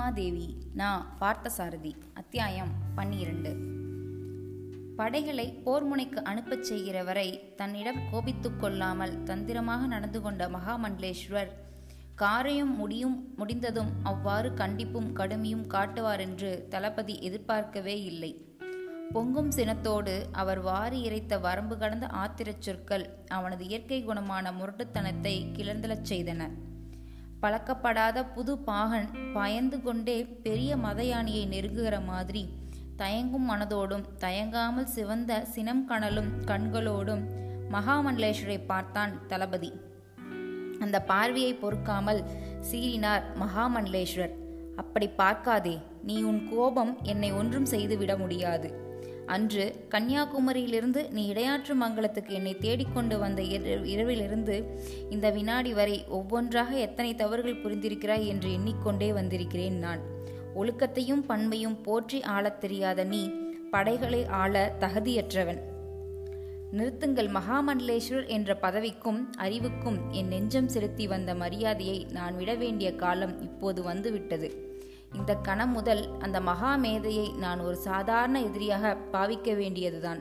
பூமாதேவி நா பார்த்தசாரதி அத்தியாயம் பன்னிரண்டு. படைகளை போர்முனைக்கு அனுப்பச் செய்கிற வரை தன்னிடம் கோபித்துக் கொள்ளாமல் தந்திரமாக நடந்து கொண்ட மகாமண்டலேஸ்வர் காரையும் முடியும் முடிந்ததும் அவ்வாறு கண்டிப்பும் கடுமையும் காட்டுவாரென்று தளபதி எதிர்பார்க்கவே இல்லை. பொங்கும் சினத்தோடு அவர் வாரி இறைத்த வரம்பு கடந்த ஆத்திரச் சொற்கள் அவனது இயற்கை குணமான முரட்டுத்தனத்தை கிளர்ந்தலச் செய்தன. பழக்கப்படாத புது பாகன் பயந்து கொண்டே பெரிய மதயானியை நெருங்குகிற மாதிரி. தயங்கும் மனதோடும் தயங்காமல் சிவந்த சினம் கனலும் கண்களோடும் மகாமண்டலேஸ்வரை பார்த்தான் தளபதி. அந்த பார்வையை பொறுக்காமல் சீறினார் மகாமண்டலேஸ்வர். அப்படி பார்க்காதே நீ உன் கோபம் என்னை ஒன்றும் செய்துவிட முடியாது. அன்று கன்னியாகுமரியிலிருந்து நீ இடையாற்று மங்கலத்துக்கு என்னை தேடிக்கொண்டு வந்த இரவிலிருந்து இந்த வினாடி வரை ஒவ்வொன்றாக எத்தனை தவறுகள் புரிந்திருக்கிறாய் என்று எண்ணிக்கொண்டே வந்திருக்கிறேன் நான். ஒழுக்கத்தையும் பண்மையும் போற்றி ஆளத் தெரியாத நீ படைகளை ஆள தகுதியற்றவன். நிறுத்துங்கள் மகாமண்டலேஸ்வர் என்ற பதவிக்கும் அறிவுக்கும் என் நெஞ்சம் செலுத்தி வந்த மரியாதையை நான் விட வேண்டிய காலம் இப்போது வந்துவிட்டது. இந்த கணம் முதல் அந்த மகா மேதையை நான் ஒரு சாதாரண எதிரியாக பாவிக்க வேண்டியதுதான்.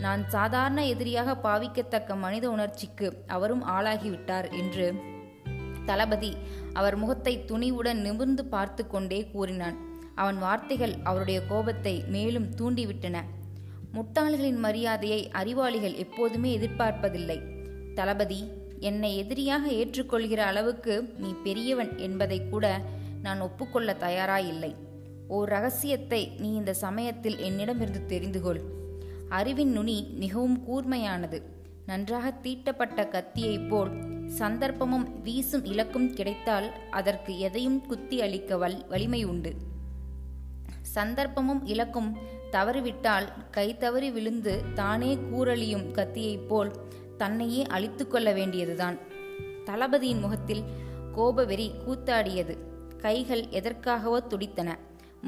நான் சாதாரண எதிரியாக பாவிக்கத்தக்க மனித உணர்ச்சிக்கு அவரும் ஆளாகிவிட்டார் என்று தளபதி அவர் முகத்தை துணிவுடன் நிமிர்ந்து பார்த்து கொண்டே கூறினான். அவன் வார்த்தைகள் அவருடைய கோபத்தை மேலும் தூண்டிவிட்டன. முட்டாள்களின் மரியாதையை அறிவாளிகள் எப்போதுமே எதிர்பார்ப்பதில்லை. தளபதி என்னை எதிரியாக ஏற்றுக்கொள்கிற அளவுக்கு நீ பெரியவன் என்பதை கூட நான் ஒப்புக்கொள்ள தயாராயில்லை. ஓர் ரகசியத்தை நீ இந்த சமயத்தில் என்னிடமிருந்து தெரிந்து கொள் அறிவின் நுனி மிகவும் கூர்மையானது. நன்றாக தீட்டப்பட்ட கத்தியைப் போல் சந்தர்ப்பமும் வீசும் இலக்கும் கிடைத்தால் அதற்கு எதையும் குத்தி அளிக்க வல் வலிமை உண்டு. சந்தர்ப்பமும் இலக்கும் தவறிவிட்டால் கை தவறி விழுந்து தானே கூரழியும் கத்தியைப் போல் தன்னையே அழித்து கொள்ள வேண்டியதுதான். தளபதியின் முகத்தில் கோபவெறி கூத்தாடியது. கைகள் எதற்காகவோ துடித்தன.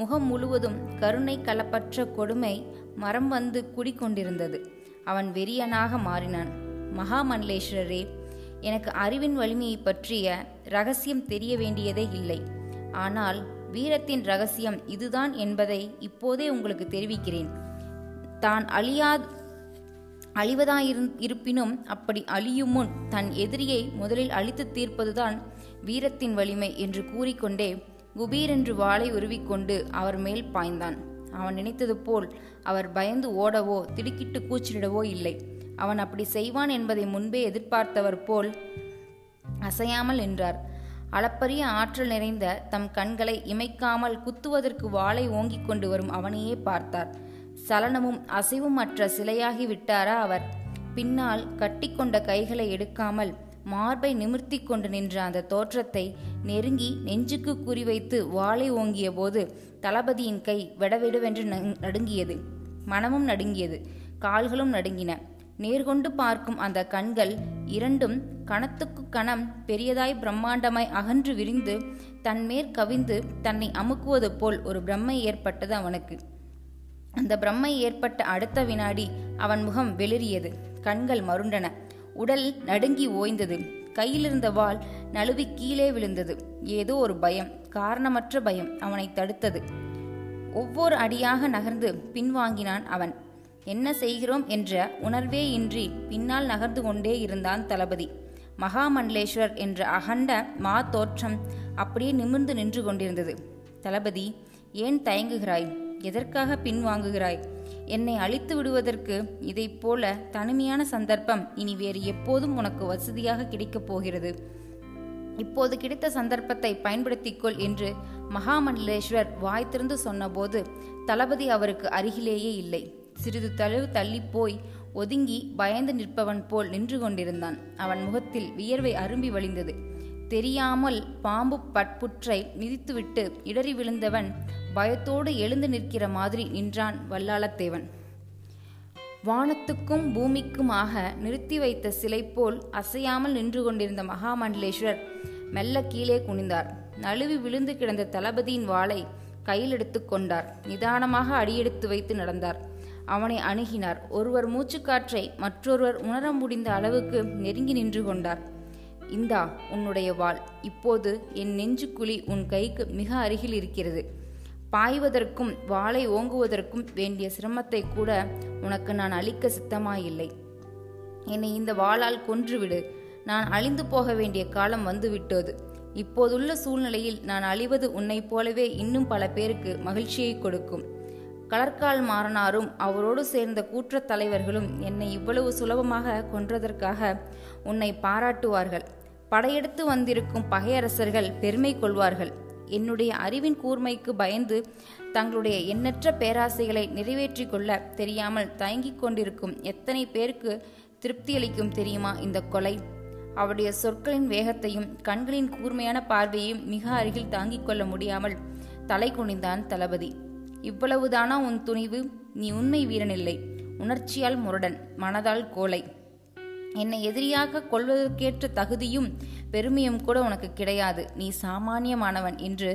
முகம் முழுவதும் கருணை கலப்பற்ற கொடுமை மரம் வந்து குடிக்கொண்டிருந்தது அவன் வெறியனாக மாறினான். மகாமண்டலேஸ்வரரே எனக்கு அறிவின் வலிமையை பற்றிய ரகசியம் தெரிய வேண்டியதே இல்லை. ஆனால் வீரத்தின் ரகசியம் இதுதான் என்பதை இப்போதே உங்களுக்கு தெரிவிக்கிறேன். தான் அழியா அழிவதாயிரு இருப்பினும் அப்படி அழியும் முன் தன் எதிரியை முதலில் அழித்து தீர்ப்பதுதான் வீரத்தின் வலிமை என்று கூறிக்கொண்டே குபீரென்று வாளை உருவிக்கொண்டு அவர் மேல் பாய்ந்தான். அவன் நினைத்தது போல் அவர் பயந்து ஓடவோ திடுக்கிட்டு கூச்சலிடவோ இல்லை. அவன் அப்படி செய்வான் என்பதை முன்பே எதிர்பார்த்தவர் போல் அசையாமல் நின்றார். அளப்பரிய ஆற்றல் நிறைந்த தம் கண்களை இமைக்காமல் குத்துவதற்கு வாளை ஓங்கிக் கொண்டு வரும் அவனையே பார்த்தார். சலனமும் அசைவும் அற்ற சிலையாகி விட்டாரா அவர்? பின்னால் கட்டிக்கொண்ட கைகளை எடுக்காமல் மார்பை நிமிர்த்தி கொண்டு நின்ற அந்த தோற்றத்தை நெருங்கி நெஞ்சுக்கு குறிவைத்து வாளை ஓங்கிய போது தளபதியின் கை வெடவெடுவென்று நடுங்கியது. மனமும் நடுங்கியது. கால்களும் நடுங்கின. நேர்கொண்டு பார்க்கும் அந்த கண்கள் இரண்டும் கணத்துக்கு கணம் பெரியதாய் பிரம்மாண்டமாய் அகன்று விரிந்து தன்மேற் கவிந்து தன்னை அமுக்குவது போல் ஒரு பிரம்மை ஏற்பட்டது அவனுக்கு. அந்த பிரம்மை ஏற்பட்ட அடுத்த வினாடி அவன் முகம் வெளிரியது கண்கள் மருண்டன. உடல் நடுங்கி ஓய்ந்தது. கையிலிருந்த வாள் நழுவி கீழே விழுந்தது. ஏதோ ஒரு பயம் காரணமற்ற பயம் அவனை தடுத்தது. ஒவ்வொரு அடியாக நகர்ந்து பின்வாங்கினான் அவன். என்ன செய்கிறோம்? என்ற உணர்வே இன்றி பின்னால் நகர்ந்து கொண்டே இருந்தான் தளபதி. மகாமண்டலேஸ்வரர் என்ற அகண்ட மா தோற்றம் அப்படியே நிமிர்ந்து நின்று கொண்டிருந்தது. தளபதி ஏன் தயங்குகிறாய்? எதற்காக பின்வாங்குகிறாய்? என்னை அழித்து விடுவதற்கு இதைப் போல தனிமையான சந்தர்ப்பம் இனி வேறு எப்போதும் உனக்கு வசதியாக கிடைக்கப் போகிறது. இப்போது கிடைத்த சந்தர்ப்பத்தை பயன்படுத்திக்கொள் என்று மகாமண்டலேஸ்வர் வாய் திறந்து சொன்னபோது தளபதி அவருக்கு அருகிலேயே இல்லை. சிறிது தழுவு தள்ளிப் போய் ஒதுங்கி பயந்து நிற்பவன் போல் நின்று கொண்டிருந்தான். அவன் முகத்தில் வியர்வை அரும்பி வழிந்தது. தெரியாமல் பாம்பு பட்புற்றை மிதித்துவிட்டு இடறி விழுந்தவன் பயத்தோடு எழுந்து நிற்கிற மாதிரி நின்றான் வல்லாளத்தேவன். வானத்துக்கும் பூமிக்குமாக நிறுத்தி வைத்த சிலை போல் அசையாமல் நின்று கொண்டிருந்த மகாமண்டலேஸ்வர் மெல்ல கீழே குனிந்தார். நழுவி விழுந்து கிடந்த தளபதியின் வாளை கையில் எடுத்து கொண்டார். நிதானமாக அடியெடுத்து வைத்து நடந்தார். அவனை அணுகினார். ஒருவர் மூச்சுக்காற்றை மற்றொருவர் உணர முடிந்த அளவுக்கு நெருங்கி நின்று கொண்டார். இந்தா உன்னுடைய வாள். இப்போது என் நெஞ்சுக்குழி உன் கைக்கு மிக அருகில் இருக்கிறது. பாய்வதற்கும் வாளை ஓங்குவதற்கும் வேண்டிய சிரமத்தை கூட உனக்கு நான் அளிக்க சித்தமாயில்லை. என்னை இந்த வாளால் கொன்றுவிடு. நான் அழிந்து போக வேண்டிய காலம் வந்துவிட்டது. இப்போதுள்ள சூழ்நிலையில் நான் அழிவது உன்னைப் போலவே இன்னும் பல பேருக்கு மகிழ்ச்சியை கொடுக்கும். கலர்கால் மாறனாரும் அவரோடு சேர்ந்த கூற்றத் தலைவர்களும் என்னை இவ்வளவு சுலபமாக கொன்றதற்காக உன்னை பாராட்டுவார்கள். படையெடுத்து வந்திருக்கும் பகையரசர்கள் பெருமை கொள்வார்கள். என்னுடைய அறிவின் கூர்மைக்கு பயந்து தங்களுடைய எண்ணற்ற பேராசைகளை நிறைவேற்றி கொள்ள தெரியாமல் தயங்கிக் கொண்டிருக்கும் எத்தனை பேருக்கு திருப்தியளிக்கும் தெரியுமா இந்த கொலை? அவருடைய சொற்களின் வேகத்தையும் கண்களின் கூர்மையான பார்வையையும் மிக அருகில் தாங்கிக் கொள்ள முடியாமல் தலை குனிந்தான் தளபதி. இவ்வளவுதானா உன் துணிவு? நீ உண்மை வீரனில்லை. உணர்ச்சியால் முரடன் மனதால் கோலை என்னை எதிரியாக கொள்வதற்கேற்ற தகுதியும் பெருமையும் கூட உனக்கு கிடையாது. நீ சாமானியமானவன் என்று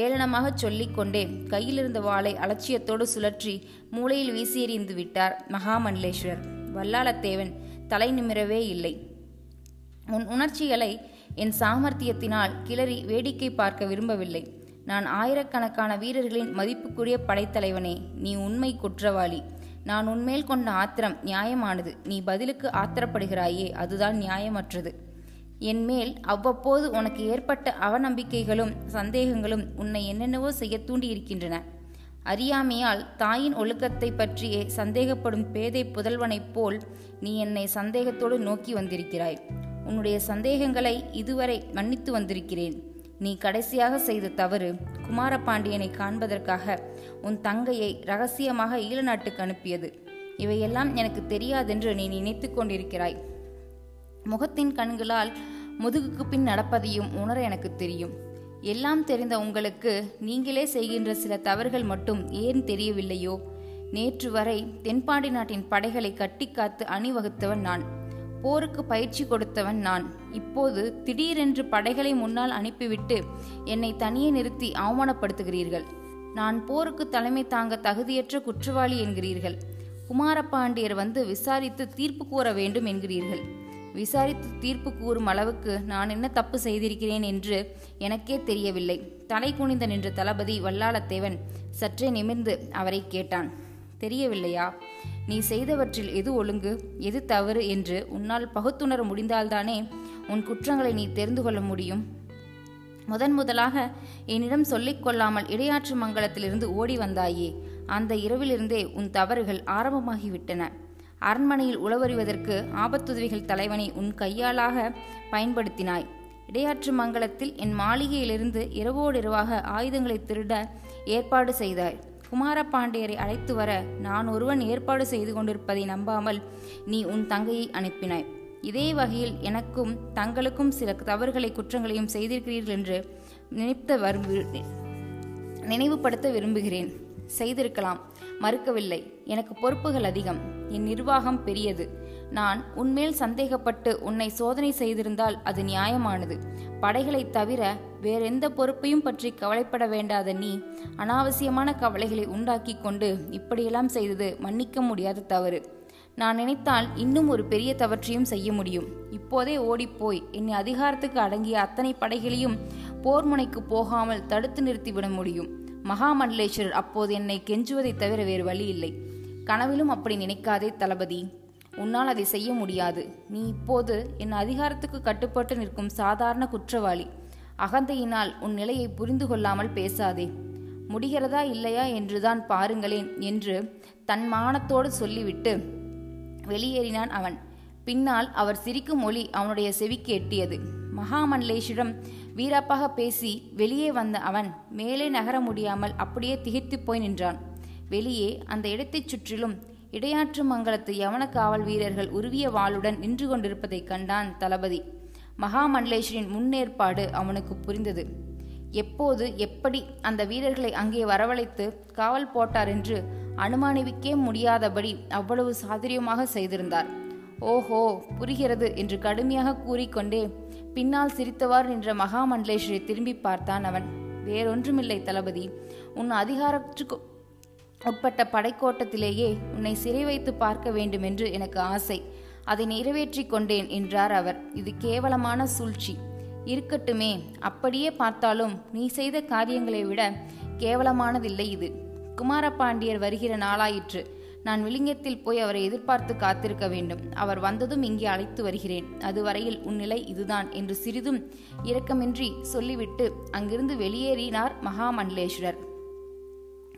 ஏளனமாக சொல்லிக்கொண்டே கையிலிருந்த வாளை அலட்சியத்தோடு சுழற்றி மூளையில் வீசியெறிந்து விட்டார் மகாமண்டலேஸ்வரர். வல்லாளத்தேவன் தலை நிமிரவே இல்லை. உன் உணர்ச்சிகளை என் சாமர்த்தியத்தினால் கிளறி வேடிக்கை பார்க்க விரும்பவில்லை. நான் ஆயிரக்கணக்கான வீரர்களின் மதிப்புக்குரிய படைத்தலைவனே நீ உண்மை குற்றவாளி. நான் உன்மேல் கொண்ட ஆத்திரம் நியாயமானது. நீ பதிலுக்கு ஆத்திரப்படுகிறாயே அதுதான் நியாயமற்றது. என்மேல் அவ்வப்போது உனக்கு ஏற்பட்ட அவநம்பிக்கைகளும் சந்தேகங்களும் உன்னை என்னென்னவோ செய்ய தூண்டியிருக்கின்றன. அறியாமையால் தாயின் ஒழுக்கத்தை பற்றியே சந்தேகப்படும் பேதை புதல்வனைப் போல் நீ என்னை சந்தேகத்தோடு நோக்கி வந்திருக்கிறாய். உன்னுடைய சந்தேகங்களை இதுவரை மன்னித்து வந்திருக்கிறேன். நீ கடைசியாக செய்த தவறு குமாரபாண்டியனை காண்பதற்காக உன் தங்கையை ரகசியமாக ஈழநாட்டுக்கு அனுப்பியது. இவையெல்லாம் எனக்கு தெரியாதென்று நீ நினைத்து கொண்டிருக்கிறாய். முகத்தின் கண்களால் முதுகுக்கு பின் நடப்பதையும் உணர எனக்கு தெரியும். எல்லாம் தெரிந்த உங்களுக்கு நீங்களே செய்கின்ற சில தவறுகள் மட்டும் ஏன் தெரியவில்லையோ? நேற்று வரை தென்பாண்டி நாட்டின் படைகளை கட்டி காத்து அணிவகுத்தவன் நான். போருக்கு பயிற்சி கொடுத்தவன் நான். இப்போது திடீரென்று படைகளை முன்னால் அனுப்பிவிட்டு என்னை தனியே நிறுத்தி அவமானப்படுத்துகிறீர்கள். நான் போருக்கு தலைமை தாங்க தகுதியற்ற குற்றவாளி என்கிறீர்கள். குமாரபாண்டியர் வந்து விசாரித்து தீர்ப்பு கூற வேண்டும் என்கிறீர்கள். விசாரித்து தீர்ப்பு கூறும் அளவுக்கு நான் என்ன தப்பு செய்திருக்கிறேன் என்று எனக்கே தெரியவில்லை. தலை குனிந்த நின்ற தளபதி வல்லாளத்தேவன் சற்றே நிமிர்ந்து அவரை கேட்டான். தெரியவில்லையா? நீ செய்தவற்றில் எது ஒழுங்கு எது தவறு என்று உன்னால் பகுத்துணர முடிந்தால்தானே உன் குற்றங்களை நீ தெரிந்து கொள்ள முடியும். முதன் முதலாக என்னிடம் சொல்லிக் கொள்ளாமல் இடையாற்று மங்கலத்திலிருந்து ஓடி வந்தாயே. அந்த இரவிலிருந்தே உன் தவறுகள் ஆரம்பமாகிவிட்டன. அரண்மனையில் உளவறிவதற்கு ஆபத்துதவிகள் தலைவனை உன் கையாளாக பயன்படுத்தினாய். இடையாற்று மங்கலத்தில் என் மாளிகையிலிருந்து இரவோடிரவாக ஆயுதங்களை திருட ஏற்பாடு செய்தாய். குமார பாண்டியரை அழைத்து வர நான் ஒருவன் ஏற்பாடு செய்து கொண்டிருப்பதை நம்பாமல் நீ உன் தங்கையை அனுப்பினாய். இதே வகையில் எனக்கும் தங்களுக்கும் சில தவறுகளை குற்றங்களையும் செய்திருக்கிறீர்கள் என்று நினைத்த விரும்பு நினைவுபடுத்த விரும்புகிறேன். செய்திருக்கலாம். மறுக்கவில்லை. எனக்கு பொறுப்புகள் அதிகம். என் நிர்வாகம் பெரியது. நான் உன்மேல் சந்தேகப்பட்டு உன்னை சோதனை செய்திருந்தால் அது நியாயமானது. படைகளை தவிர வேறெந்த பொறுப்பையும் பற்றி கவலைப்பட வேண்டாத நீ அனாவசியமான கவலைகளை உண்டாக்கி கொண்டு இப்படியெல்லாம் செய்தது மன்னிக்க முடியாத தவறு. நான் நினைத்தால் இன்னும் ஒரு பெரிய தவற்றையும் செய்ய முடியும். இப்போதே ஓடிப்போய் என்னை அதிகாரத்துக்கு அடங்கிய அத்தனை படைகளையும் போர் முனைக்கு போகாமல் தடுத்து நிறுத்திவிட முடியும். மகாமண்டலேஸ்வரர் அப்போது என்னை கெஞ்சுவதைத் தவிர வேறு வழி இல்லை. கனவிலும் அப்படி நினைக்காதே தளபதி. உன்னால் அதை செய்ய முடியாது. நீ இப்போது என் அதிகாரத்துக்கு கட்டுப்பட்டு நிற்கும் சாதாரண குற்றவாளி. அகந்தையினால் உன் நிலையை புரிந்து கொள்ளாமல் பேசாதே. முடிகிறதா இல்லையா என்றுதான் பாருங்களேன் என்று தன் மானத்தோடு சொல்லிவிட்டு வெளியேறினான் அவன். பின்னால் அவர் சிரிக்கும் மொழி அவனுடைய செவிக்கு எட்டியது மகாமண்டலேஷிடம் வீராப்பாக பேசி வெளியே வந்த அவன் மேலே நகர முடியாமல் அப்படியே திகைத்துப் போய் நின்றான். வெளியே அந்த இடத்தைச் சுற்றிலும் இடையாற்று மங்கலத்து யவன காவல் வீரர்கள் உருவிய வாளுடன் நின்று கொண்டிருப்பதைக் கண்டான் தளபதி. மகாமண்டலேஸ்வரின் முன்னேற்பாடு அவனுக்கு புரிந்தது. எப்போது எப்படி அந்த வீரர்களை அங்கே வரவழைத்து காவல் போட்டார் என்று அனுமானிக்கே முடியாதபடி அவ்வளவு சாதுரியமாக செய்திருந்தார். ஓஹோ புரிகிறது என்று கடுமையாக கூறிக்கொண்டே பின்னால் சிரித்தவாறு நின்ற மகாமண்டலேஸ்வரி திரும்பி பார்த்தான் அவன். வேறொன்றுமில்லை தளபதி. உன் அதிகாரத்துக்கு உட்பட்ட படைக்கோட்டத்திலேயே உன்னை சிறை வைத்து பார்க்க வேண்டுமென்று எனக்கு ஆசை. அதை நிறைவேற்றிக் கொண்டேன் என்றார் அவர். இது கேவலமான சூழ்ச்சி. இருக்கட்டுமே. அப்படியே பார்த்தாலும் நீ செய்த காரியங்களை விட கேவலமானதில்லை இது. குமாரபாண்டியர் வருகிற நாளாயிற்று. நான் விளிங்கத்தில் போய் அவரை எதிர்பார்த்து காத்திருக்க வேண்டும். அவர் வந்ததும் இங்கே அழைத்து வருகிறேன். அதுவரையில் உன் நிலை இதுதான் என்று சிறிதும் இரக்கமின்றி சொல்லிவிட்டு அங்கிருந்து வெளியேறினார் மகாமண்டலேஸ்வரர்.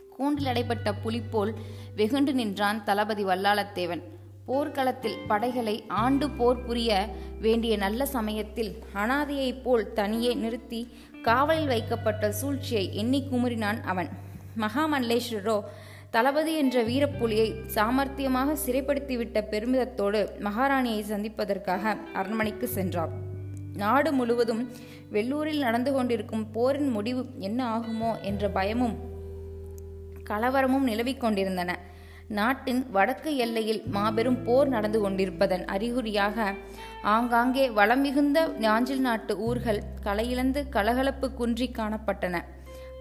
கூண்டில் அடைப்பட்ட புலி போல் வெகுண்டு நின்றான் தளபதி வல்லாளத்தேவன். போர்க்களத்தில் படைகளை ஆண்டு போர் புரிய வேண்டிய நல்ல சமயத்தில் அனாதையைப் போல் தனியே நிறுத்தி காவலில் வைக்கப்பட்ட சூழ்ச்சியை எண்ணி குமுறினான் அவன். மகாமல்லேஸ்வரரோ தளபதி என்ற வீரப்புலியை சாமர்த்தியமாக சிறைப்படுத்திவிட்ட பெருமிதத்தோடு மகாராணியை சந்திப்பதற்காக அரண்மனைக்கு சென்றார். நாடு முழுவதும் வெள்ளூரில் நடந்து கொண்டிருக்கும் போரின் முடிவு என்ன ஆகுமோ என்ற பயமும் கலவரமும் நிலவிக் கொண்டிருந்தன. நாட்டின் வடக்கு எல்லையில் மாபெரும் போர் நடந்து கொண்டிருப்பதன் அறிகுறியாக ஆங்காங்கே வளம் மிகுந்த ஞாஞ்சில் நாட்டு ஊர்கள் கலையிழந்து கலகலப்பு குன்றி காணப்பட்டன.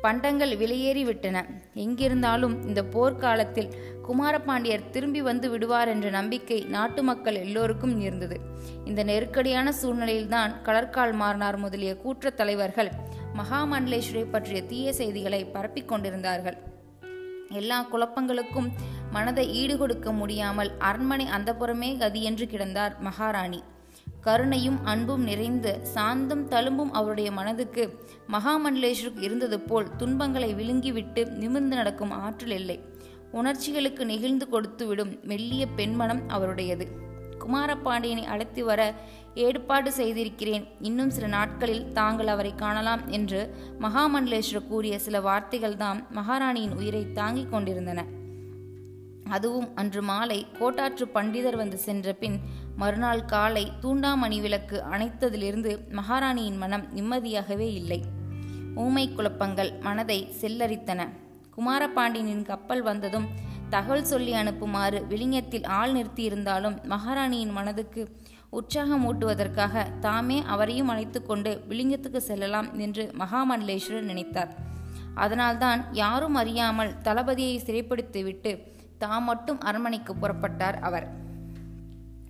பண்டங்கள் வெளியேறிவிட்டன எங்கிருந்தாலும் இந்த போர்க்காலத்தில் குமாரபாண்டியர் திரும்பி வந்து விடுவார் என்ற நம்பிக்கை நாட்டு மக்கள் எல்லோருக்கும் இருந்தது. இந்த நெருக்கடியான சூழ்நிலையில்தான் கடற்கால் மாறனார் முதலிய கூற்ற தலைவர்கள் மகாமண்டலேஸ்வரை பற்றிய தீய செய்திகளை பரப்பிக் கொண்டிருந்தார்கள். எல்லா குழப்பங்களுக்கும் மனதை ஈடுகொடுக்க முடியாமல் அரண்மனை அந்தப்புறமே என்று கிடந்தார் மகாராணி. கருணையும் அன்பும் நிறைந்து சாந்தம் தழும்பும் அவருடைய மனதுக்கு மகாமண்டலேஸ்வருக்கு இருந்தது போல் துன்பங்களை விழுங்கிவிட்டு நிமிர்ந்து நடக்கும் ஆற்றல் இல்லை. உணர்ச்சிகளுக்கு நெகிழ்ந்து கொடுத்துவிடும் மெல்லிய பெண்மனம் அவருடையது. குமாரபாண்டியனை அழைத்து வர ஏற்பாடு செய்திருக்கிறேன். இன்னும் சில நாட்களில் தாங்கள் அவரை காணலாம் என்று மகாமண்டலேஸ்வரர் கூறிய சில வார்த்தைகள்தான் மகாராணியின் உயிரை தாங்கிக் கொண்டிருந்தன. அதுவும் அன்று மாலை கோட்டாற்று பண்டிதர் வந்து சென்ற பின் மறுநாள் காலை தூண்டாமணி விளக்கு அணைத்ததிலிருந்து மகாராணியின் மனம் நிம்மதியாகவே இல்லை. ஊமை குழப்பங்கள் மனதை செல்லரித்தன. குமாரபாண்டியனின் கப்பல் வந்ததும் தகவல் சொல்லி அனுப்புமாறு விளிங்கத்தில் ஆள் நிறுத்தியிருந்தாலும் மகாராணியின் மனதுக்கு உற்சாகம் ஊட்டுவதற்காக தாமே அவரையும் அழைத்து கொண்டு விளிங்கத்துக்கு செல்லலாம் என்று மகாமண்டலேஸ்வரர் நினைத்தார். அதனால்தான் யாரும் அறியாமல் தளபதியை சிறைப்படுத்திவிட்டு தாம் மட்டும் அரண்மனைக்கு புறப்பட்டார் அவர்.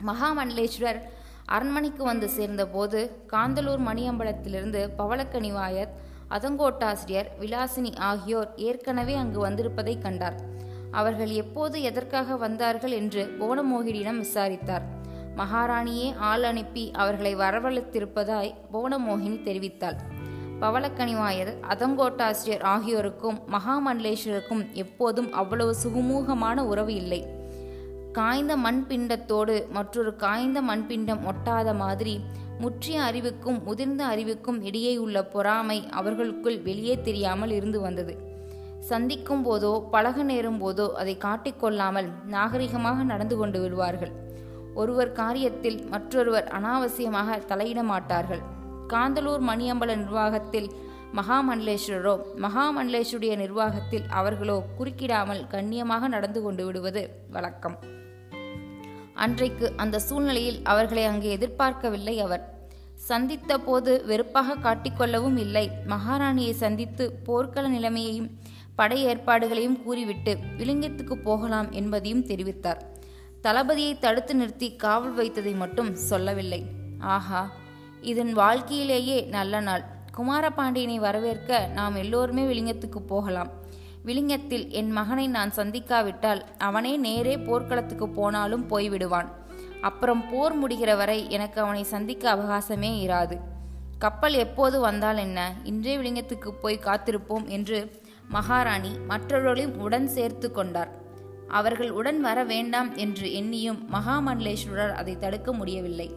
மகாமண்டலேஸ்வரர் அரண்மனைக்கு வந்து சேர்ந்தபோது காந்தலூர் மணியம்பலத்திலிருந்து பவளக்கனிவாயர் அதங்கோட்டாசிரியர் விலாசினி ஆகியோர் ஏற்கனவே அங்கு வந்திருப்பதை கண்டார். அவர்கள் எப்போது எதற்காக வந்தார்கள் என்று புவனமோகினியிடம் விசாரித்தார். மகாராணியே ஆள் அனுப்பி அவர்களை வரவழைத்திருப்பதாய் புவனமோகினி தெரிவித்தாள். பவளக்கனிவாயர் அதங்கோட்டாசிரியர் ஆகியோருக்கும் மகாமண்டலேஸ்வருக்கும் எப்போதும் அவ்வளவு சுகுமூகமான உறவு இல்லை. காய்ந்த மண்பிண்டத்தோடு மற்றொரு காய்ந்த மண்பிண்டம் ஒட்டாத மாதிரி முற்றிய அறிவுக்கும் முதிர்ந்த அறிவுக்கும் இடையே உள்ள பொறாமை அவர்களுக்குள் வெளியே தெரியாமல் இருந்து வந்தது. சந்திக்கும் போதோ பழக நேரும் போதோ அதை காட்டிக்கொள்ளாமல் நாகரிகமாக நடந்து கொண்டு விடுவார்கள். ஒருவர் காரியத்தில் மற்றொருவர் அனாவசியமாக தலையிட மாட்டார்கள். காந்தலூர் மணியம்பல நிர்வாகத்தில் மகாமண்டலேஸ்வரரோ மகாமண்டலேஸ்வருடைய நிர்வாகத்தில் அவர்களோ குறுக்கிடாமல் கண்ணியமாக நடந்து கொண்டு விடுவது வழக்கம். அன்றைக்கு அந்த சூழ்நிலையில் அவர்களை அங்கே எதிர்பார்க்கவில்லை அவர். சந்தித்த போது வெறுப்பாக காட்டிக்கொள்ளவும் இல்லை. மகாராணியை சந்தித்து போர்க்கள நிலைமையையும் படை ஏற்பாடுகளையும் கூறிவிட்டு விலிங்கத்துக்கு போகலாம் என்பதையும் தெரிவித்தார். தளபதியை தடுத்து நிறுத்தி காவல் வைத்ததை மட்டும் சொல்லவில்லை. ஆஹா இதன் வாழ்க்கையிலேயே நல்ல நாள். குமாரபாண்டியனை வரவேற்க நாம் எல்லோருமே விழுங்கத்துக்கு போகலாம். விழுங்கத்தில் என் மகனை நான் சந்திக்காவிட்டால் அவனே நேரே போர்க்களத்துக்கு போனாலும் போய்விடுவான். அப்புறம் போர் முடிகிற வரை எனக்கு அவனை சந்திக்க அவகாசமே இராது. கப்பல் எப்போது வந்தால் என்ன? இன்றே விழுங்கத்துக்கு போய் காத்திருப்போம் என்று மகாராணி மற்றவர்களையும் உடன் சேர்த்து கொண்டார். அவர்கள் உடன் வர வேண்டாம் என்று எண்ணியும் மகாமண்டலேஸ்வரர் அதை தடுக்க முடியவில்லை.